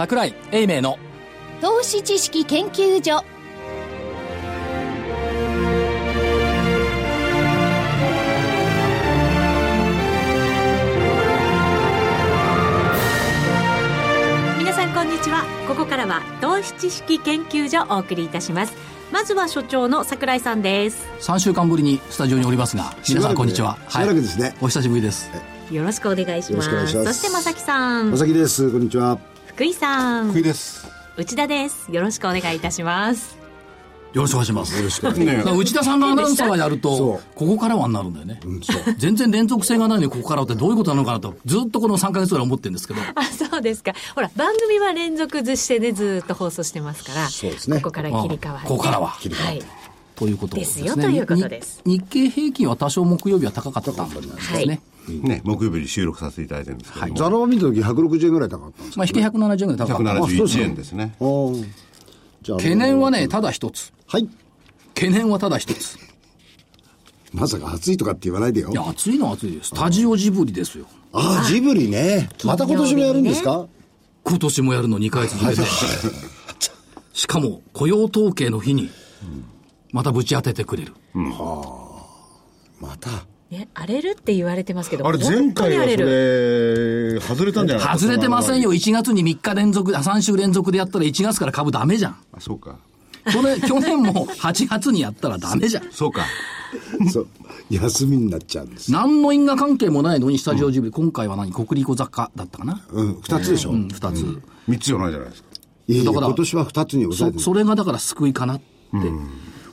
桜井英明の。投資知識研究所。皆さんこんにちは。ここからは投資知識研究所をお送りいたします。まずは所長の桜井さんです。3週間ぶりにスタジオにおりますが皆さんこんにちは。しばらくですね。お久しぶりです。よろしくお願いします。そして正木さん。まさきです。こんにちは福井さん。福井です。内田です。よろしくお願いいたします。よろしくお願いします。よろしくお願いしね内田さんがアナウンサーがやるとここからはになるんだよね、全然連続性がないのにここからはってどういうことなのかなとずっとこの3か月ぐらい思ってるんですけど。あそうですか。ほら番組は連続ずしてねずっと放送してますからそうですね。ここから切り替わって。ここからは。切り替わって。はい。ということですよということです。に日経平均は多少木曜日は高かったんですね、はいね、木曜日に収録させていただいてるんですけども、ザラを見た時160円ぐらい高かったんですまあ引け170円ぐらい高かった。171円ですね。じゃあ懸念はねただ一つ。はい。懸念はただ一つ。まさか暑いとかって言わないでよ。いや暑いのは暑いです。スタジオジブリですよ。ああジブリね。また今年もやるんですか？今年もやるの2回続けてしかも雇用統計の日にまたぶち当ててくれる。またね、荒れるって言われてますけどあれ、前回はそ荒れ外れたんじゃない外れてませんよ。あ1月に3日連続、あ3週連続でやったら1月から株ダメじゃん。そうか。去年、去年も8月にやったらダメじゃん。そうか。そう休みになっちゃうんです何の因果関係もないのに、スタジオジブリ、今回は何？国立雑貨だったかな？うん二つでしょうん、2つ。3つじゃないじゃないですか。いやいやだから今年は二つに抑えそ、てそれがだから救いかなって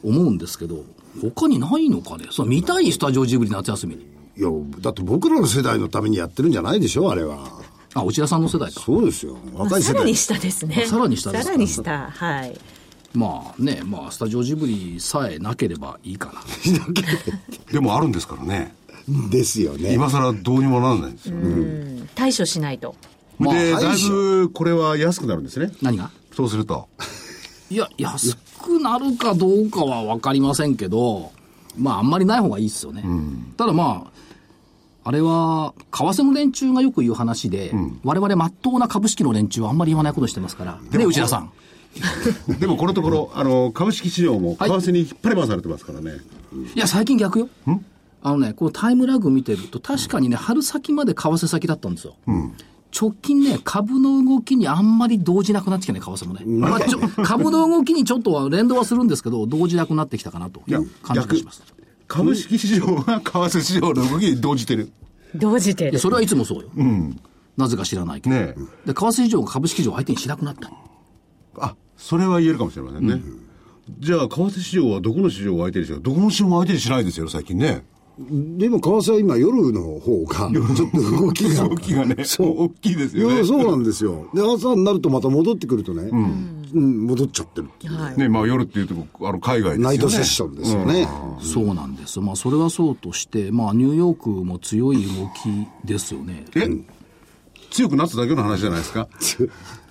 思うんですけど、他にないのかね？そう、見たいスタジオジブリ夏休みに。いやだって僕らの世代のためにやってるんじゃないでしょあれはあ、内田さんの世代か。そうですよ若い世代さらに下ですねさらに下ですかさらに下はいまあね、まあ、スタジオジブリさえなければいいかな。でもあるんですからね。ですよね今更どうにもならないんですよ。うん対処しないとまあで、だいぶこれは安くなるんですね。何が？そうすると。いや、安くなるかどうかは分かりませんけど、まあ、あんまりない方がいいですよね。ただまあ、あれは、為替の連中がよく言う話で、我々まっとうな株式の連中はあんまり言わないことしてますから、ね、内田さん。でもこのところ、あの、株式市場も為はい替に引っ張り回されてますからね。いや、最近逆よ。あのね、このタイムラグ見てると、確かにね、春先まで為替先だったんですよ。直近ね、株の動きにあんまり動じなくなってきたね、為替もね。まあ、ちょ 株の動きにちょっとは連動はするんですけど、動じなくなってきたかなという感じがします。株式市場が為替市場の動きに動じてる。動じてるそれはいつもそうよ。なぜか知らないけど。ねで、為替市場が株式市場を相手にしなくなった。あ、それは言えるかもしれませんね。じゃあ、為替市場はどこの市場を相手にしようどこの市場も相手にしないですよ、最近ね。でも為替は今夜の方がちょっと動きが。動きがね、そう。大きいですいよね。やそうなんですよ。で朝になるとまた戻ってくるとね、うん。戻っちゃってるっていう。はい。ね、まあ夜っていうと、あの、海外ですよね。ナイトセッションですよね、そうなんです。まあ、それはそうとして、まあ、ニューヨークも強い動きですよね。え、強くなっただけの話じゃないですか？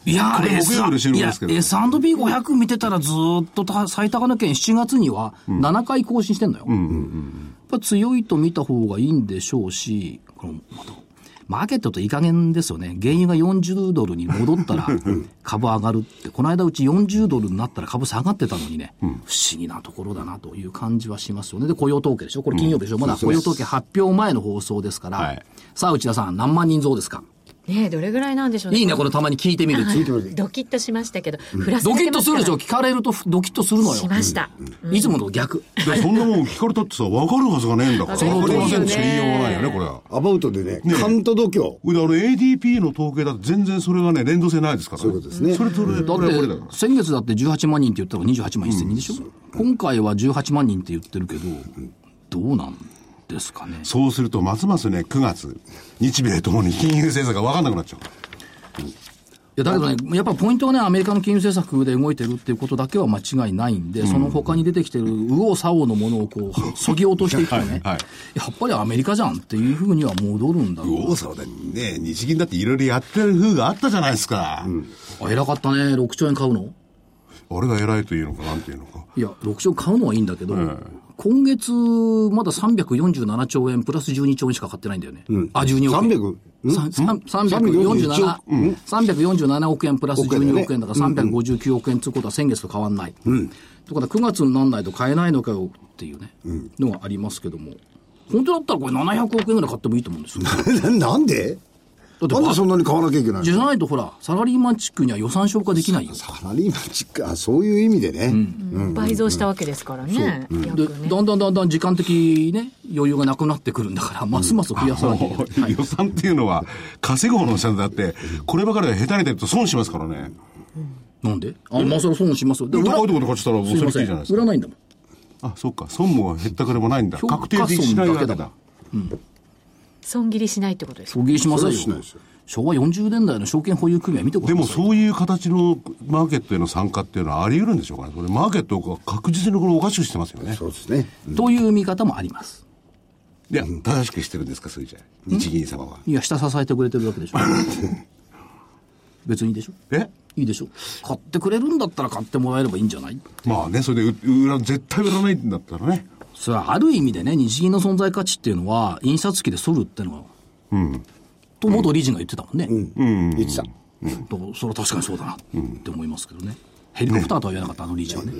いやこれ木曜日の収録ですけど S&P500 見てたらずーっとた最高値圏7月には7回更新してんのよ。やっぱ強いと見た方がいいんでしょうし、このまたマーケットといい加減ですよね。原油が40ドルに戻ったら株上がるって、この間うち40ドルになったら株下がってたのにね、不思議なところだなという感じはしますよね。で、雇用統計でしょ。これ金曜日でしょ、まだ雇用統計発表前の放送ですから。はい。さあ、内田さん、何万人増ですか？ねえどれぐらいなんでしょういいね、これたまに聞いてみる。はい。ドキッとしましたけど振らさドキッとするでしょ。聞かれるとドキッとするのよ。しました。いつもの逆。そんなもん聞かれたってさ、分かるはずがねえんだから。そう。分かりませんしか言いようがないよね、これは。アバウトでねカント度胸。これであの ADP の統計だと全然それがね、連動性ないですからね。そういうことですね。それとそれ、だって、先月だって18万人って言ったら28万1000人でしょ、今回は18万人って言ってるけど、どうなん？ですかね。そうすると、ますますね、9月、日米ともに金融政策が分かんなくなっちゃう。いや、だけどね、やっぱポイントはね、アメリカの金融政策で動いてるっていうことだけは間違いないんで、その他に出てきてる右往左往のものをこう、そぎ落としていくとね、はいはいやっぱりアメリカじゃんっていうふうには戻るんだろう。大沢でね、日銀だっていろいろやってる風があったじゃないですか。あ偉かったね、6兆円買うの？俺が偉いというのか、なんていうのか。いや、6兆円買うのはいいんだけど、今月、まだ347兆円プラス12兆円しか買ってないんだよね。あ、12億円。ささん347、347億円プラス12億円だから359億円ということは先月と変わんない。うことは9月にならないと買えないのかよっていうね、のがありますけども。本当だったらこれ700億円ぐらい買ってもいいと思うんですよ。なんで？なんでそんなに買わなきゃいけないじゃのないとほら、サラリーマンチックには予算消化できないよ。サラリーマンチック、あ、そういう意味でね。倍増したわけですからね。で、約ねだんだんだんだん時間的ね、余裕がなくなってくるんだから、ますます増やさなきゃいけない。はい予算っていうのは稼ぐ方の予算だって、こればかりは下手に出ると損しますからね。なんで？あ、まあそれ損しますよ。で高いところで買ってたらもうそれいませんりじゃないですか。売らないんだもん。あ、そっか。損も減ったくれもないんだ。確定的しないわけだ損だ。損切りしないってことですか？送迎しませんよ。昭和40年代の証券保有組合見てこでもい。そういう形のマーケットへの参加っていうのはあり得るんでしょうかね。これマーケットを確実にこれおかしくしてますよね。そうですね。という見方もあります。いや、正しくしてるんですか、それじゃ。日銀様は。いや、下支えてくれてるわけでしょ。別にいいでしょえ？いいでしょ買ってくれるんだったら買ってもらえればいいんじゃない？まあね、それでう売ら絶対売らないんだったらね。それはある意味でね、日銀の存在価値っていうのは、印刷機で反るっていうのは、と元理事が言ってたもんね。言ってた。とそれは確かにそうだなって思いますけどね。ヘリコプターとは言わなかった、あの理事はね。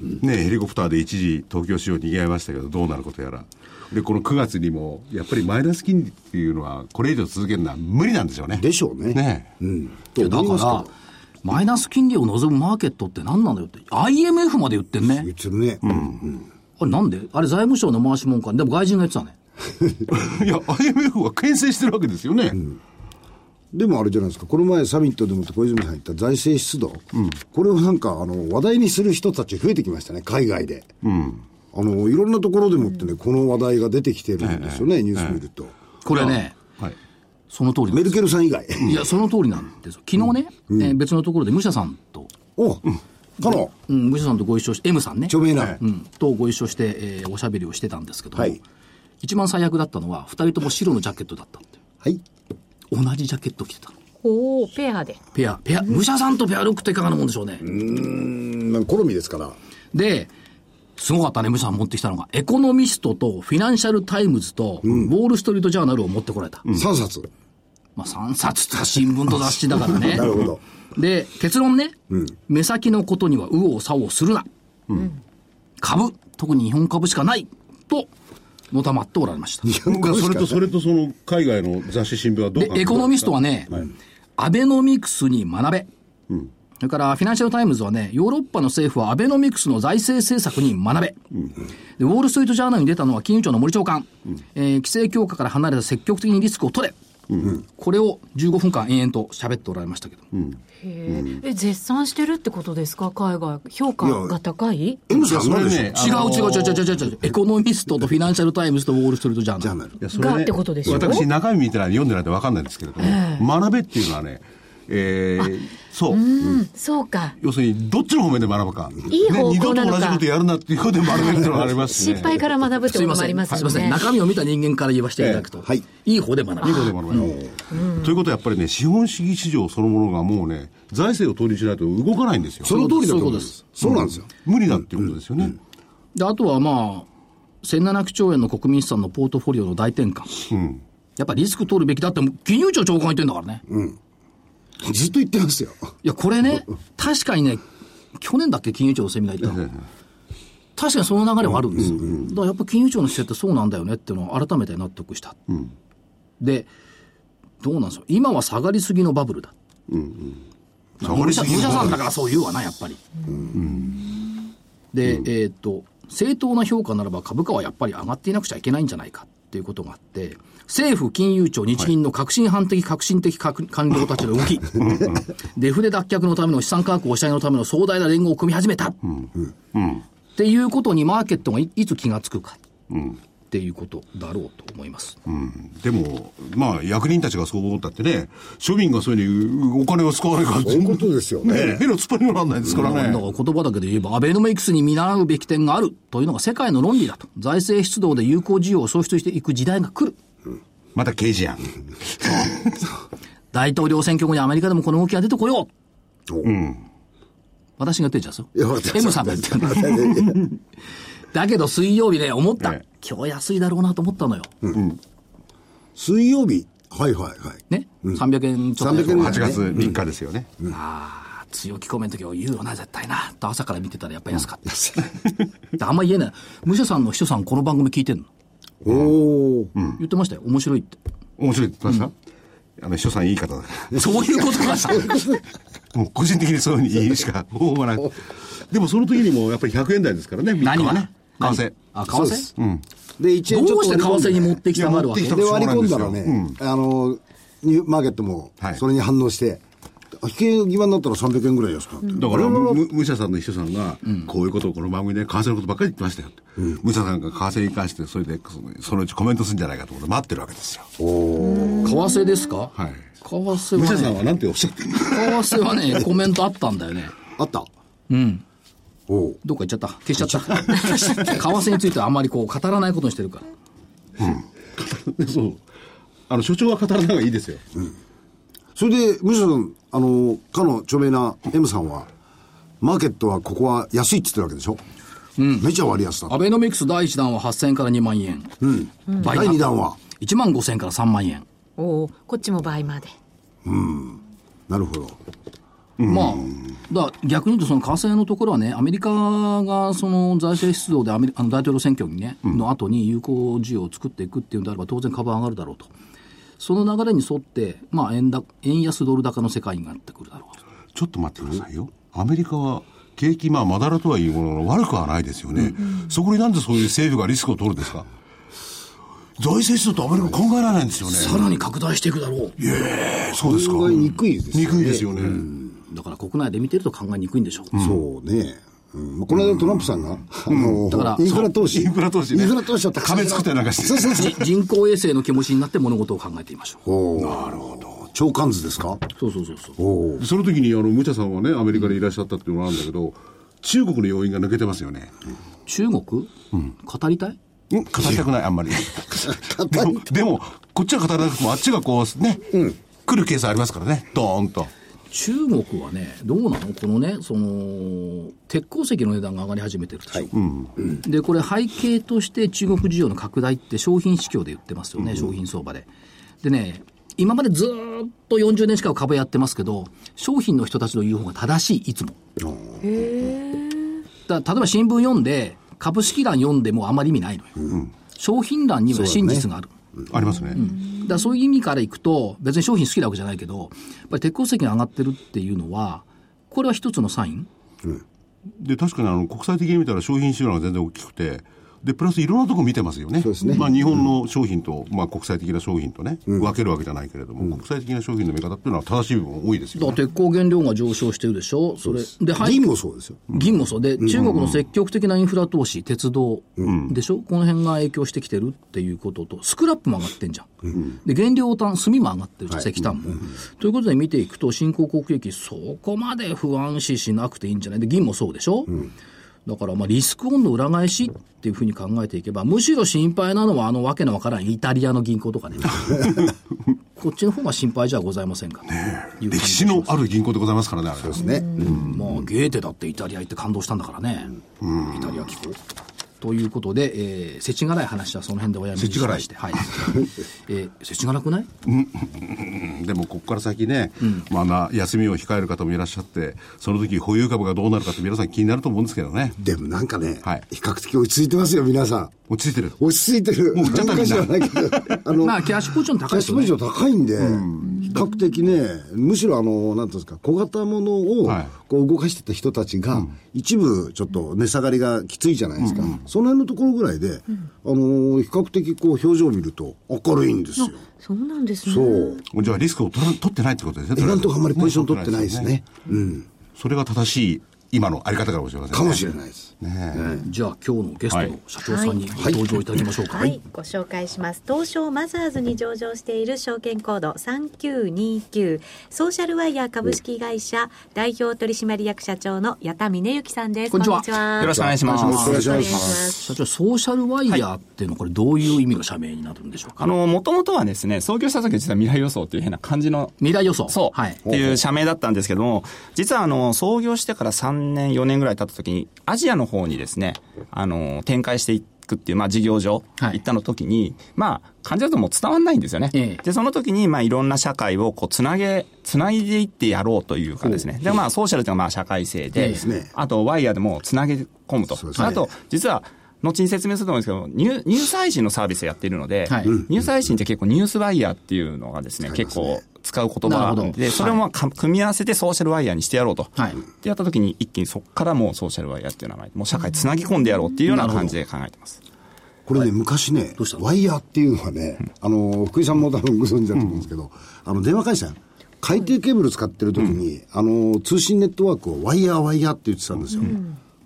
ね、ヘリコプターで一時東京市場にぎわいましたけど、どうなることやら。で、この9月にも、やっぱりマイナス金利っていうのは、これ以上続けるのは無理なんでしょうね。でしょうね。ねうん。いや、だから、マイナス金利を望むマーケットって何なのよって。IMF まで言ってんね言。ってるね。うん。あれなんで？あれ財務省の回しもんか。でも外人が言ってたね。いや、IMF は牽制してるわけですよね。でもあれじゃないですか、この前サミットでもって小泉さん言った財政出動、これをなんかあの話題にする人たち増えてきましたね、海外で。あのいろんなところでもってね、この話題が出てきてるんですよね、ニュース見ると。これね、はい。その通りメルケルさん以外。いや、その通りなんですよ。昨日ね、えー別のところで武者さんと、おかの、うん、武者さんとご一緒して、M さんね。著名な。うん、とご一緒して、えーおしゃべりをしてたんですけども、はい一番最悪だったのは、二人とも白のジャケットだったって。はい。同じジャケット着てたの。おおペアで。ペア、ペア、武者さんとペアルックっていかがなもんでしょうね。うん、まあ好みですから。で、すごかったね、武者さん持ってきたのが、エコノミストとフィナンシャルタイムズと、ウォールストリートジャーナルを持ってこられた。3冊。まあ3冊とか新聞と雑誌だからね。なるほど。で、結論ね、目先のことには右往左往するな。株、特に日本株しかない、と、のたまっておられました。それと、それとその海外の雑誌新聞はどうで、エコノミストはね、アベノミクスに学べ。それから、フィナンシャルタイムズはね、ヨーロッパの政府はアベノミクスの財政政策に学べ。で、ウォール・ストリート・ジャーナルに出たのは金融庁の森長官。えー規制強化から離れた積極的にリスクを取れ。これを15分間延々と喋っておられましたけど。へー。え、絶賛してるってことですか？海外。評価が高い？M さん。なんでしょね違う違う違う違う違う違う。エコノミストとフィナンシャルタイムズとウォール・ストリート・ジャーナル。ジャーナル。いやそれねがってことでしょ私、中身見てない読んでないと分かんないんですけれども、学べっていうのはね、えーそう。うん、そうか。要するに、どっちの方面で学ぶか。いい方向ね二度となのか同じことやるなっていうことで学べるっていうのがありますしね。失敗から学ぶってこともありますよね。すいません。中身を見た人間から言わせていただくと。ええはいいい方で学ぶ。いいことで学べる。ということはやっぱりね、資本主義市場そのものがもうね、財政を統理しないと動かないんですよ。その通りだと思いまそうですす。そうなんですよ。無理だっていうことですよね。で、あとはまあ、1700兆円の国民資産のポートフォリオの大転換。うん。やっぱリスク取るべきだって、金融庁長官言ってんだからね。ずっと言ってますよ。いや、これね、確かにね、去年だっけ金融庁のセミナー行ったの。確かにその流れはあるんですよ。だからやっぱ金融庁の姿勢ってそうなんだよねっていうのを改めて納得した。で、どうなんですよ。今は下がりすぎのバブルだ。下がりすぎ武者さんだるからそう言うわな、やっぱり。で、えっ、と、正当な評価ならば株価はやっぱり上がっていなくちゃいけないんじゃないかっていうことがあって、政府、金融庁、日銀の革新犯的、革新的官官僚たちの動き、デフレ脱却のための資産価格押し上げのための壮大な連合を組み始めた。っていうことにマーケットがいいつ気がつくか。っていうことだろうと思います。でも、まあ、役人たちがそう思ったってね、庶民がそういうふうにお金を使わないから、そういうことですよねね、目の突っ張りにもならないですからだからね。言葉だけで言えば、アベノミクスに見習うべき点があるというのが世界の論理だと。財政出動で有効需要を創出していく時代が来る。また刑事やん。大統領選挙後にアメリカでもこの動きが出てこよう。うん。私が言ってんじゃんすよ。M さんが言ってるんだ。だけど水曜日ね、思った。ええ今日安いだろうなと思ったのよ。水曜日、はいはいはい。ね？300円ちょっと。300円ぐらい8月3日ですよね。ああ、強気込めんときは言うよな、絶対な。と朝から見てたらやっぱ安かった。あんま言えない。武者さんの秘書さんこの番組聞いてんの？おお、言ってましたよ。面白いって。面白いって言ってました、あの、秘書さんいい方だ。そういうことかさ。もう個人的にそういうふうに言うしか方法がない。でもその時にもやっぱり100円台ですからね、3日はね。為替。あ、為そうで替す。で、1円ちょっとどうして為替に持ってきたがるわけ？で割り込んだらね、あの、ニューマーケットもはいそれに反応して、引け際になったら300円ぐらい安くなって。だから、む武者さんの秘書さんが、こういうことをこの番組で為替のことばっかり言ってましたよって。武者さんが為替に関して、それで、そのそのうちコメントするんじゃないかと思って待ってるわけですよ。為替ですか？はい。為替武者さんはなんておっしゃって 為替はね、コメントあったんだよね。あったうん。どっか行っちゃった。消しちゃった。為替についてはあんまりこう語らないことにしてるから。そう。あの、所長は語らない方がいいですよ。それで、むしろ、あの、かの著名な M さんは、マーケットはここは安いって言ってるわけでしょ？うん。めちゃ割安だア。ベノミクス第1弾は8000円から2万円。うん。第2弾は？1万5000円から3万円。おおこっちも倍までなるほど。まあ、だ逆に言うと、その為替のところはね、アメリカがその財政出動でアメリあの大統領選挙にね、の後に有効需要を作っていくっていうんであれば、当然株上がるだろうと。その流れに沿って、まあ円だ、円安ドル高の世界になってくるだろうと。ちょっと待ってくださいよ。アメリカは、景気、まあ、まだらとはいうものの悪くはないですよね。そこになんでそういう政府がリスクを取るんですか？財政出動とアメリカ考えられないんですよね。さらに拡大していくだろう。ええそうですか。考えにくいですよね。憎いですよね。だから国内で見てると考えにくいんでしょう。そうね。うんまあこの間トランプさんが、あの、だからインフラ投資。インフラ投資ねインフラ投資を壁作ったりなんかしてそうそうそう。じ人工衛星の気持ちになって物事を考えてみましょう。おなるほど。長官図ですか？そうそうそうそう。おおでその時に、あの、ムチャさんはね、アメリカにいらっしゃったっていうのがあるんだけど、中国の要因が抜けてますよね。中国、語りたい？うん語りたくない、あんまり。でも、でもこっちは語らなくても、あっちがこう、ね、来るケースありますからね、ドーンと。中国はね、どうなの？このね、その、鉄鉱石の値段が上がり始めてるでしょ。で、これ背景として中国需要の拡大って商品指標で言ってますよね、商品相場で。でね、今までずーっと40年近く株やってますけど、商品の人たちの言う方が正しい、いつも。だ例えば新聞読んで、株式欄読んでもあまり意味ないのよ。商品欄には真実がある。ありますね。だからそういう意味からいくと、別に商品好きなわけじゃないけど、やっぱり鉄鉱石が上がってるっていうのは、これは一つのサイン？で、確かにあの、国際的に見たら商品収納が全然大きくて、で、プラスいろんなとこ見てますよね。そうですね。まあ、日本の商品と、まあ、国際的な商品とね、分けるわけじゃないけれども、国際的な商品の見方っていうのは正しい部分多いですよね。だから鉄鋼原料が上昇してるでしょ、それ。ではい。銀もそうですよ。銀もそう。で、中国の積極的なインフラ投資、鉄道でしょ、この辺が影響してきてるっていうことと、スクラップも上がってんじゃん、で原料炭、炭も上がってるじゃん、石炭も。ということで見ていくと、新興国益、そこまで不安視しなくていいんじゃない、で銀もそうでしょ？だからまあリスクオンの裏返しっていうふうに考えていけば、むしろ心配なのは、あのわけのわからんイタリアの銀行とかね、こっちの方が心配じゃございませんか、いう感じ歴史のある銀行でございますからね、あれ。ですね。まあ、ゲーテだってイタリア行って感動したんだからね。イタリア機構。ということで、えー、世知辛い話はその辺でおやめにしまして。はい。えー、世知辛くない？でもここから先ね、まあまあ休みを控える方もいらっしゃって、その時保有株がどうなるかって皆さん気になると思うんですけどね。でもなんかね、はい比較的落ち着いてますよ、皆さん。落ち着いてる。落ち着いてる。もう売っちゃなんか知らないけど。あの、まあ、キャッシュポジション高キャッいですよね。シュポジション高いんで、比較的ね、むしろあの、なんていうんですか、小型ものをはいこう動かしてた人たちが、一部ちょっと値下がりがきついじゃないですか。その辺のところぐらいで、あの、比較的こう表情を見ると明るいんですよ。そうなんですねそう。じゃあリスクを取ら取ってないってことですね。今のところあんまりポジション取ってないですね。うん。それが正しい今のあり方かもしれませんね。かもしれないです。じゃあ、今日のゲストの社長さんにご登場いただきましょうか。はい、ご紹介します。東証マザーズに上場している証券コード3929ソーシャルワイヤー株式会社代表取締役社長の矢田峰幸さんです。こんにちは。よろしくお願いします。社長、ソーシャルワイヤーっていうのは、これどういう意味の社名になるんでしょうか？あの、もともとはですね、創業した時は実は未来予想っていう変な感じの未来予想。そう、はい。っていう社名だったんですけども、実はあの、創業してから3年、4年ぐらい経った時に、アジアの方にですね、あの、展開していって、クっていう、まあ、事業所はい行ったの時に、まあ、感じだともう伝わんないんですよね。ええで、その時に、まあ、いろんな社会をこう、つなげ、つないでいってやろうというかですね。で、まあ、ソーシャルというのはまあ、社会性で、ですねあと、ワイヤーでもつなげ込むと。ねあと、実は、後に説明すると思うんですけど、ニュニュース配信のサービスをやっているので、はい。ニュース配信って結構ニュースワイヤーっていうのがですね、結構使う言葉で、それをまあか組み合わせてソーシャルワイヤーにしてやろうと。はい。ってやった時に一気にそこからもうソーシャルワイヤーっていう名前、もう社会つなぎ込んでやろうっていうような感じで考えてます。これね、昔ねどうした、のワイヤーっていうのはね、あの、福井さんも多分ご存知だと思うんですけど、あの、電話回線、海底ケーブル使ってる時に、あの、通信ネットワークをワイヤーワイヤーって言ってたんですよ。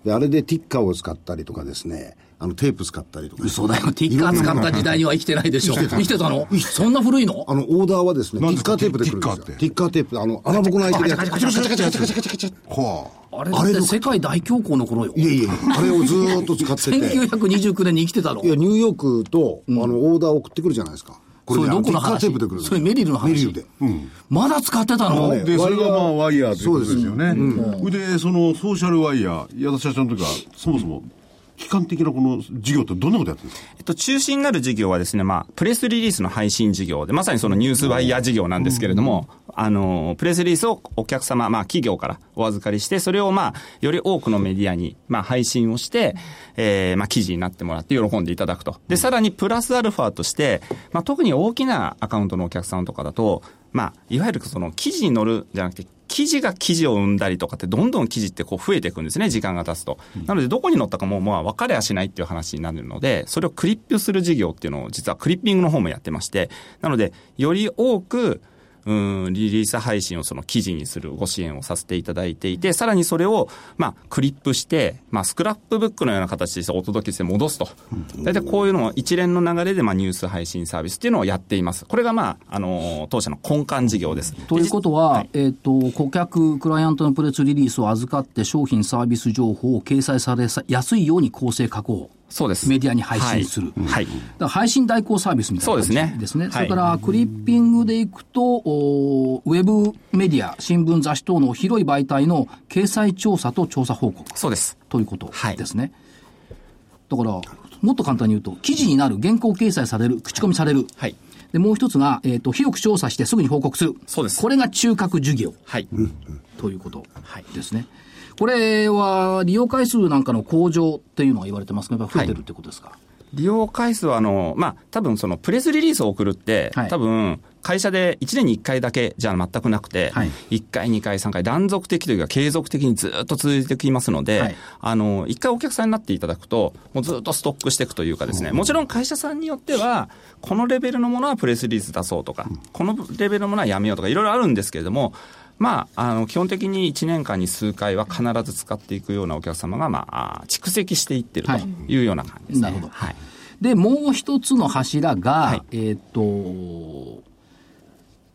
で、あれでティッカーを使ったりとかですね、あの、テープ使ったりとか。嘘だよ。ティッカー使った時代には生きてないでしょ。生きてたの？そんな古いの？あの、オーダーはですね、ティッカーテープで来るんですよ。ティッカーテープ、あの、穴ぼこの開いて。カチャカチャカチャカチャカチャカチャカチャはあ。あれって世界大恐慌の頃よ。いやいやあれをずーっと使ってて。1929年に生きてたのいや、ニューヨークと、あの、オーダー送ってくるじゃないですか。これ、どこの話それメリルの話。メリルで。うん、まだ使ってたので、それがまあワイヤーということですよね。そで、そのソーシャルワイヤー、矢田社長の時は、そもそも機関的なこの事業ってどんなことやってるんですか？えっと、中心になる事業はですね、まあ、プレスリリースの配信事業で、まさにそのニュースワイヤー事業なんですけれども、あの、プレスリリースをお客様、まあ、企業からお預かりして、それをまあ、より多くのメディアに、まあ、配信をして、えー、まあ、記事になってもらって喜んでいただくと。で、さらにプラスアルファとして、まあ、特に大きなアカウントのお客さんとかだと、まあ、いわゆるその記事に載るじゃなくて、記事が記事を生んだりとかって、どんどん記事ってこう増えていくんですね、時間が経つと。なので、どこに載ったかも、まあ、分かれやしないっていう話になるので、それをクリップする事業っていうのを、実はクリッピングの方もやってまして、なので、より多く、うん、リリース配信をその記事にするご支援をさせていただいていて、さらにそれを、まあ、クリップして、まあ、スクラップブックのような形でお届けして戻すと。大体こういうのを一連の流れで、まあ、ニュース配信サービスっていうのをやっています。これが、まあ、あの、当社の根幹事業です。ということは、はいえっ、と、顧客、クライアントのプレスリリースを預かって商品サービス情報を掲載されやすいように構成加工。そうです。メディアに配信する。はい。は配信代行サービスみたいな感じそうですねですね。はいそれから、クリッピングでいくと、おウェブメディア、新聞、雑誌等の広い媒体の掲載調査と調査報告そうです。ということはいですね。だから、もっと簡単に言うと、記事になる、原稿掲載される、口コミされる。はい。で、もう一つが、えっ、と、広く調査してすぐに報告する。そうですこれが中核授業はい。ということですね。これは、利用回数なんかの向上っていうのが言われてますけど、増えてるってことですか、利用回数は、あの、まあ、多分そのプレスリリースを送るって、はい。多分会社で1年に1回だけじゃ全くなくて、はい。1回、2回、3回、断続的というか継続的にずっと続いてきますので、はい。あの、1回お客さんになっていただくと、もうずっとストックしていくというかですね、もちろん会社さんによっては、このレベルのものはプレスリリース出そうとか、このレベルのものはやめようとか、いろいろあるんですけれども、まあ、あの、基本的に1年間に数回は必ず使っていくようなお客様が、まあ、あ蓄積していってるというような感じですね。なるほどはい。で、もう一つの柱が、はいえっ、と、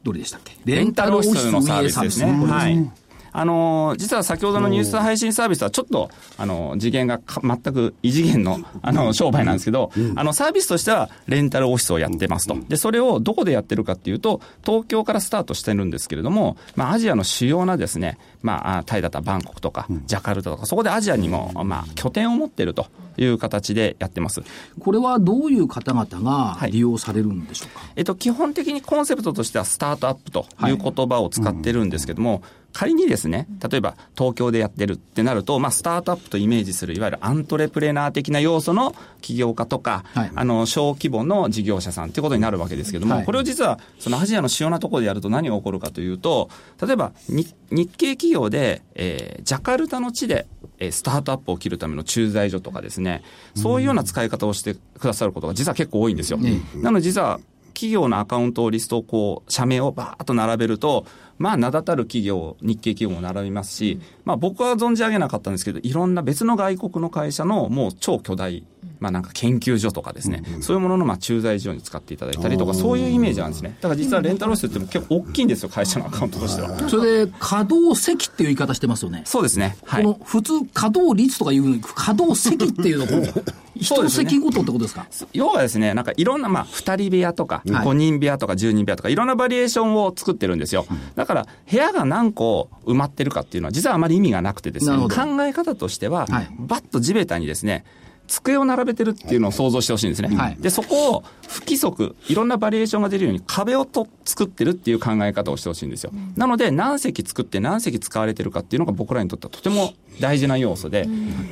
どれでしたっけ？レンタルオフィスのサービスですね。はい。あのー実は先ほどのニュース配信サービスはちょっと、あのー次元がか全く異次元の、あの、商売なんですけど、あの、サービスとしてはレンタルオフィスをやってますと。で、それをどこでやってるかっていうと、東京からスタートしてるんですけれども、まあ、アジアの主要なですね、まああ、タイだったらバンコクとか、ジャカルタとか、そこでアジアにも、まあ、拠点を持ってるという形でやってます。これはどういう方々がはい。利用されるんでしょうか、えっと、基本的にコンセプトとしてはスタートアップという言葉を使ってるんですけども、仮にですね、例えば東京でやってるってなると、まあ、スタートアップとイメージする、いわゆるアントレプレナー的な要素の起業家とか、はい。あの、小規模の事業者さんっていうことになるわけですけども、はい。これを実は、そのアジアの主要なところでやると何が起こるかというと、例えば日日系企業で、えージャカルタの地で、えースタートアップを切るための駐在所とかですね、そういうような使い方をしてくださることが実は結構多いんですよ。なので実は企業のアカウントをリストをこう、社名をバーッと並べると、まあ名だたる企業、日系企業も並びますし、まあ僕は存じ上げなかったんですけど、いろんな別の外国の会社のもう超巨大、まあなんか研究所とかですね、そういうもののまあ駐在所に使っていただいたりとか、そういうイメージなんですね。だから実はレンタルオフィスっても結構大きいんですよ、会社のアカウントとしては。それで、稼働席っていう言い方してますよね。そうですね。はいこ。の普通、稼働率とかいうのに、稼働席っていうのを、一席ごとってことですか？要はですね、なんかいろんな、まあ、二人部屋とか、はい5人部屋とか10人部屋とか、いろんなバリエーションを作ってるんですよ。だから、部屋が何個埋まってるかっていうのは、実はあまり意味がなくてですね、考え方としては、はい。バッと地べたにですね、机を並べてるっていうのを想像してほしいんですね。はい。で、そこを不規則、いろんなバリエーションが出るように壁をと作ってるっていう考え方をしてほしいんですよ。なので、何席作って何席使われてるかっていうのが僕らにとってはとても大事な要素で、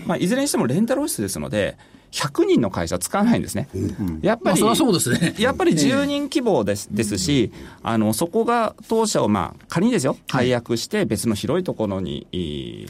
まあ、いずれにしてもレンタルオフィスですので、100人の会社使わないんですね。やっぱり、まあそうですね。やっぱり10人規模です,、ですし、あの、そこが当社をまあ、仮にですよ、解約して別の広いところに、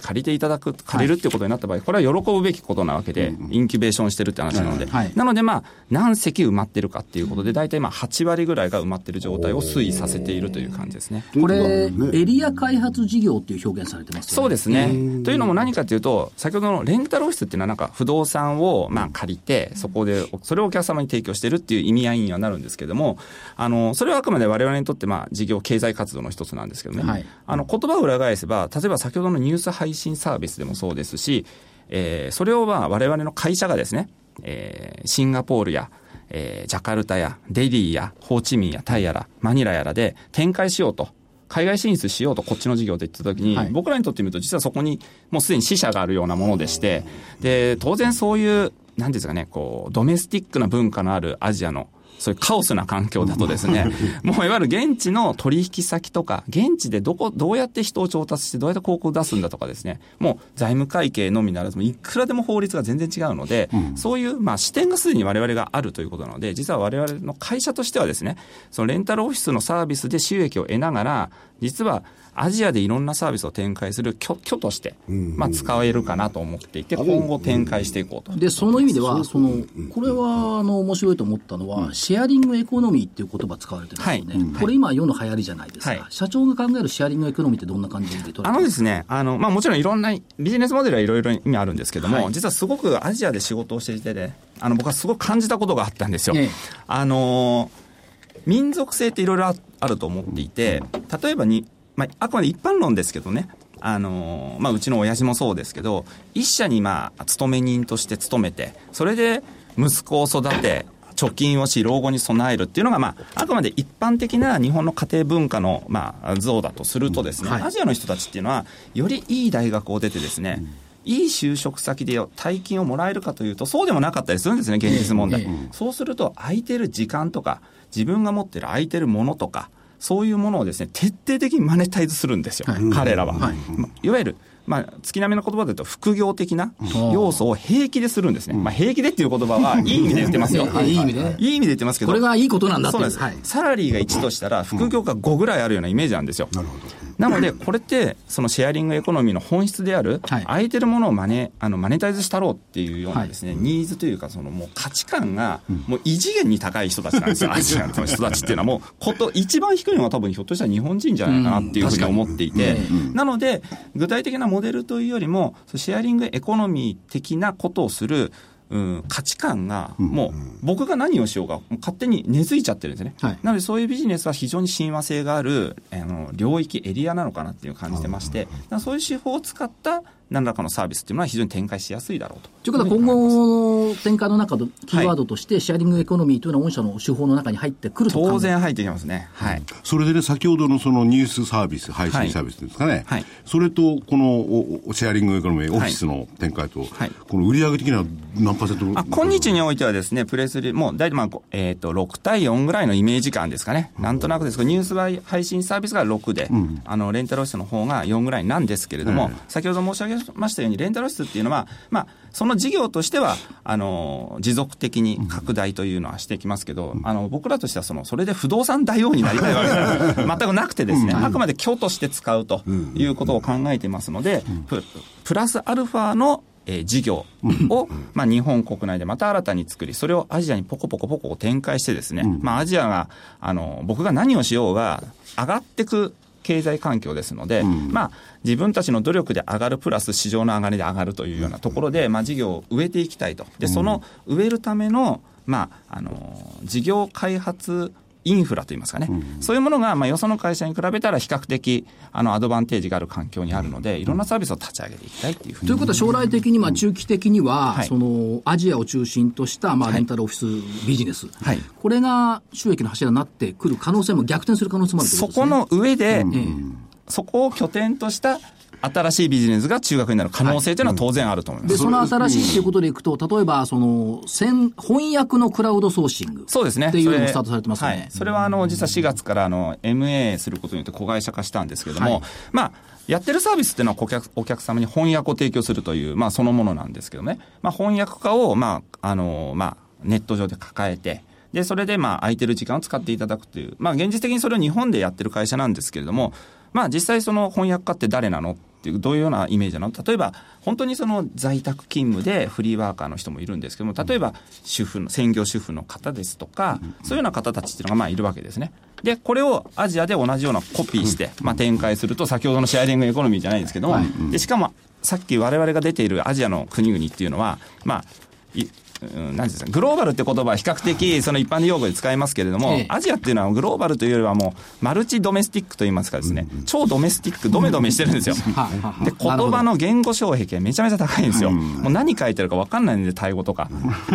借りていただく、借りるっていうことになった場合、これは喜ぶべきことなわけで、インキュベーションしてるって話なので、はい。なのでまあ、何席埋まってるかっていうことで、大体まあ、8割ぐらいが埋まってる状態を推移させているという感じですね。これ、ねエリア開発事業っていう表現されてますよね。そうですね。というのも何かというと、先ほどのレンタルオフィスっていうのはなんか不動産をまあ借りて、そこで、それをお客様に提供してるっていう意味合いにはなるんですけども、あの、それはあくまで我々にとってまあ事業経済活動の一つなんですけどね。はいあの、言葉を裏返せば、例えば先ほどのニュース配信サービスでもそうですし、えーそれをまあ我々の会社がですね、えーシンガポールや、えージャカルタやデリーやホーチミンやタイやらマニラやらで展開しようと。海外進出しようとこっちの事業で言ったときに、はい僕らにとってみると実はそこにもうすでに支社があるようなものでして、で、当然そういう、なんですかね、こう、ドメスティックな文化のあるアジアのそういうカオスな環境だとですね、もういわゆる現地の取引先とか、現地でどこ、どうやって人を調達して、どうやって広告を出すんだとかですね、もう財務会計のみならず、いくらでも法律が全然違うので、そういう、まあ、視点がすでに我々があるということなので、実は我々の会社としてはですね、そのレンタルオフィスのサービスで収益を得ながら、実はアジアでいろんなサービスを展開する拠拠として、まあ、使えるかなと思っていて、今後展開していこうと。で、その意味では、その、これは、あの、面白いと思ったのは、シェアリングエコノミーっていう言葉使われてますよね。はい。これ今、世の流行りじゃないですか。はい。社長が考えるシェアリングエコノミーってどんな感じであのですね、あの、まあもちろんいろんな、ビジネスモデルはいろいろ意味あるんですけども、はい。実はすごくアジアで仕事をしていてね、あの、僕はすごく感じたことがあったんですよ。ええ。あのー民族性っていろいろああると思っていて、例えばに、まあ、あくまで一般論ですけどね、あのーまあ、うちの親父もそうですけど、一社にまあ、勤め人として勤めて、それで息子を育て、貯金をし、老後に備えるっていうのが、まあ、あくまで一般的な日本の家庭文化の、まあ、像だとするとですね、はい。アジアの人たちっていうのは、よりいい大学を出てですね、いい就職先で大金をもらえるかというと、そうでもなかったりするんですね、現実問題。ええそうすると、空いてる時間とか、自分が持ってる空いてるものとか、そういうものをですね、徹底的にマネタイズするんですよ、はい彼らは。はいまいわゆる、まあ、月並みの言葉で言うと、副業的な要素を平気でするんですね。まあ、平気でっていう言葉はいい意味で言ってますよ。いい意味でねいい意味で言ってますけど。これがいいことなんだっていううそなんです、はいサラリーが1としたら、副業が5ぐらいあるようなイメージなんですよ。なるほど。なので、これって、そのシェアリングエコノミーの本質である、はい。空いてるものをマネあのマネタイズしたろうっていうようなですね、ニーズというか、そのもう価値観が、もう異次元に高い人たちなんですよ、アジアの人たちっていうのは、もうこと、一番低いのは多分ひょっとしたら日本人じゃないかなっていうふうに思っていて、なので、具体的なモデルというよりも、シェアリングエコノミー的なことをする、うん、価値観が、もう、僕が何をしようが、もう勝手に根付いちゃってるんですね。はい。なので、そういうビジネスは非常に親和性がある、あの、領域、エリアなのかなっていう感じてまして、そういう手法を使った何らかのサービスっていうのは非常に展開しやすいだろうと。ということは、今後の展開の中のキーワードとして、シェアリングエコノミーというのは、御社の手法の中に入ってくると当然入ってきますね。はい。それでね、先ほどのそのニュースサービス、配信サービスですかね、はい。それとこのシェアリングエコノミー、オフィスの展開と、はい。この売上的には何パーセント？あ今日においてはですね、プレスリもう大体まあ、ごえっ、と、6対4ぐらいのイメージ感ですかね。なんとなくですけど、ニュース配信サービスが6で、あの、レンタルオフィスの方が4ぐらいなんですけれども、先ほど申し上げましたように、レンタルオフィスっていうのは、まあ、その事業としては、あの、持続的に拡大というのはしていきますけど、あの、僕らとしては、その、それで不動産大王になりたいわけでは全くなくてですね、あくまで居として使うということを考えていますので、ププラスアルファのえー事業を、まあ、日本国内でまた新たに作り、それをアジアにポコポコポコ展開してですね、まあ、アジアが、あの、僕が何をしようが、上がってく経済環境ですので、まあ、自分たちの努力で上がるプラス市場の上がりで上がるというようなところで、まあ、事業を植えていきたいと。で、その植えるための、まあ、あの、事業開発インフラといいますかね、そういうものが、まあ、よその会社に比べたら比較的、あの、アドバンテージがある環境にあるので、いろんなサービスを立ち上げていきたいっていうふうに。ということは、将来的に、まあ、中期的には、はい。その、アジアを中心とした、まあ、レンタルオフィスビジネス。はい。これが収益の柱になってくる可能性も逆転する可能性もあるというそことですね。この上で、ええそこを拠点とした新しいビジネスが中核になる可能性というのは当然あると思います。で、その新しいっていうことでいくと、例えば、その、先翻訳のクラウドソーシング。そうですね。っていうのもそれスタートされてますよね。はい。それは、あの、実は4月から、あの、MA することによって子会社化したんですけれども、はいまあ、やってるサービスっていうのは顧客お客様に翻訳を提供するという、まあ、そのものなんですけどね。まあ、翻訳家を、まあ、あの、まあ、ネット上で抱えて、で、それで、まあ、空いてる時間を使っていただくという、まあ、現実的にそれを日本でやってる会社なんですけれども、まあ、実際その翻訳家って誰なのっていう、どういうようなイメージなの？例えば、本当にその在宅勤務でフリーワーカーの人もいるんですけども、例えば、主婦の、専業主婦の方ですとか、そういうような方たちっていうのがまあいるわけですね。で、これをアジアで同じようなコピーして、まあ展開すると、先ほどのシェアリングエコノミーじゃないんですけども、で、しかも、さっき我々が出ているアジアの国々っていうのは、まあ、いうんなんですか、グローバルって言葉は比較的その一般用語で使いますけれども、ええアジアっていうのはグローバルというよりはもうマルチドメスティックと言いますかですね、超ドメスティック、ドメドメしてるんですよ。で、言葉の言語障壁がめちゃめちゃ高いんですよ。もう何書いてあるか分かんないんで、タイ語とか。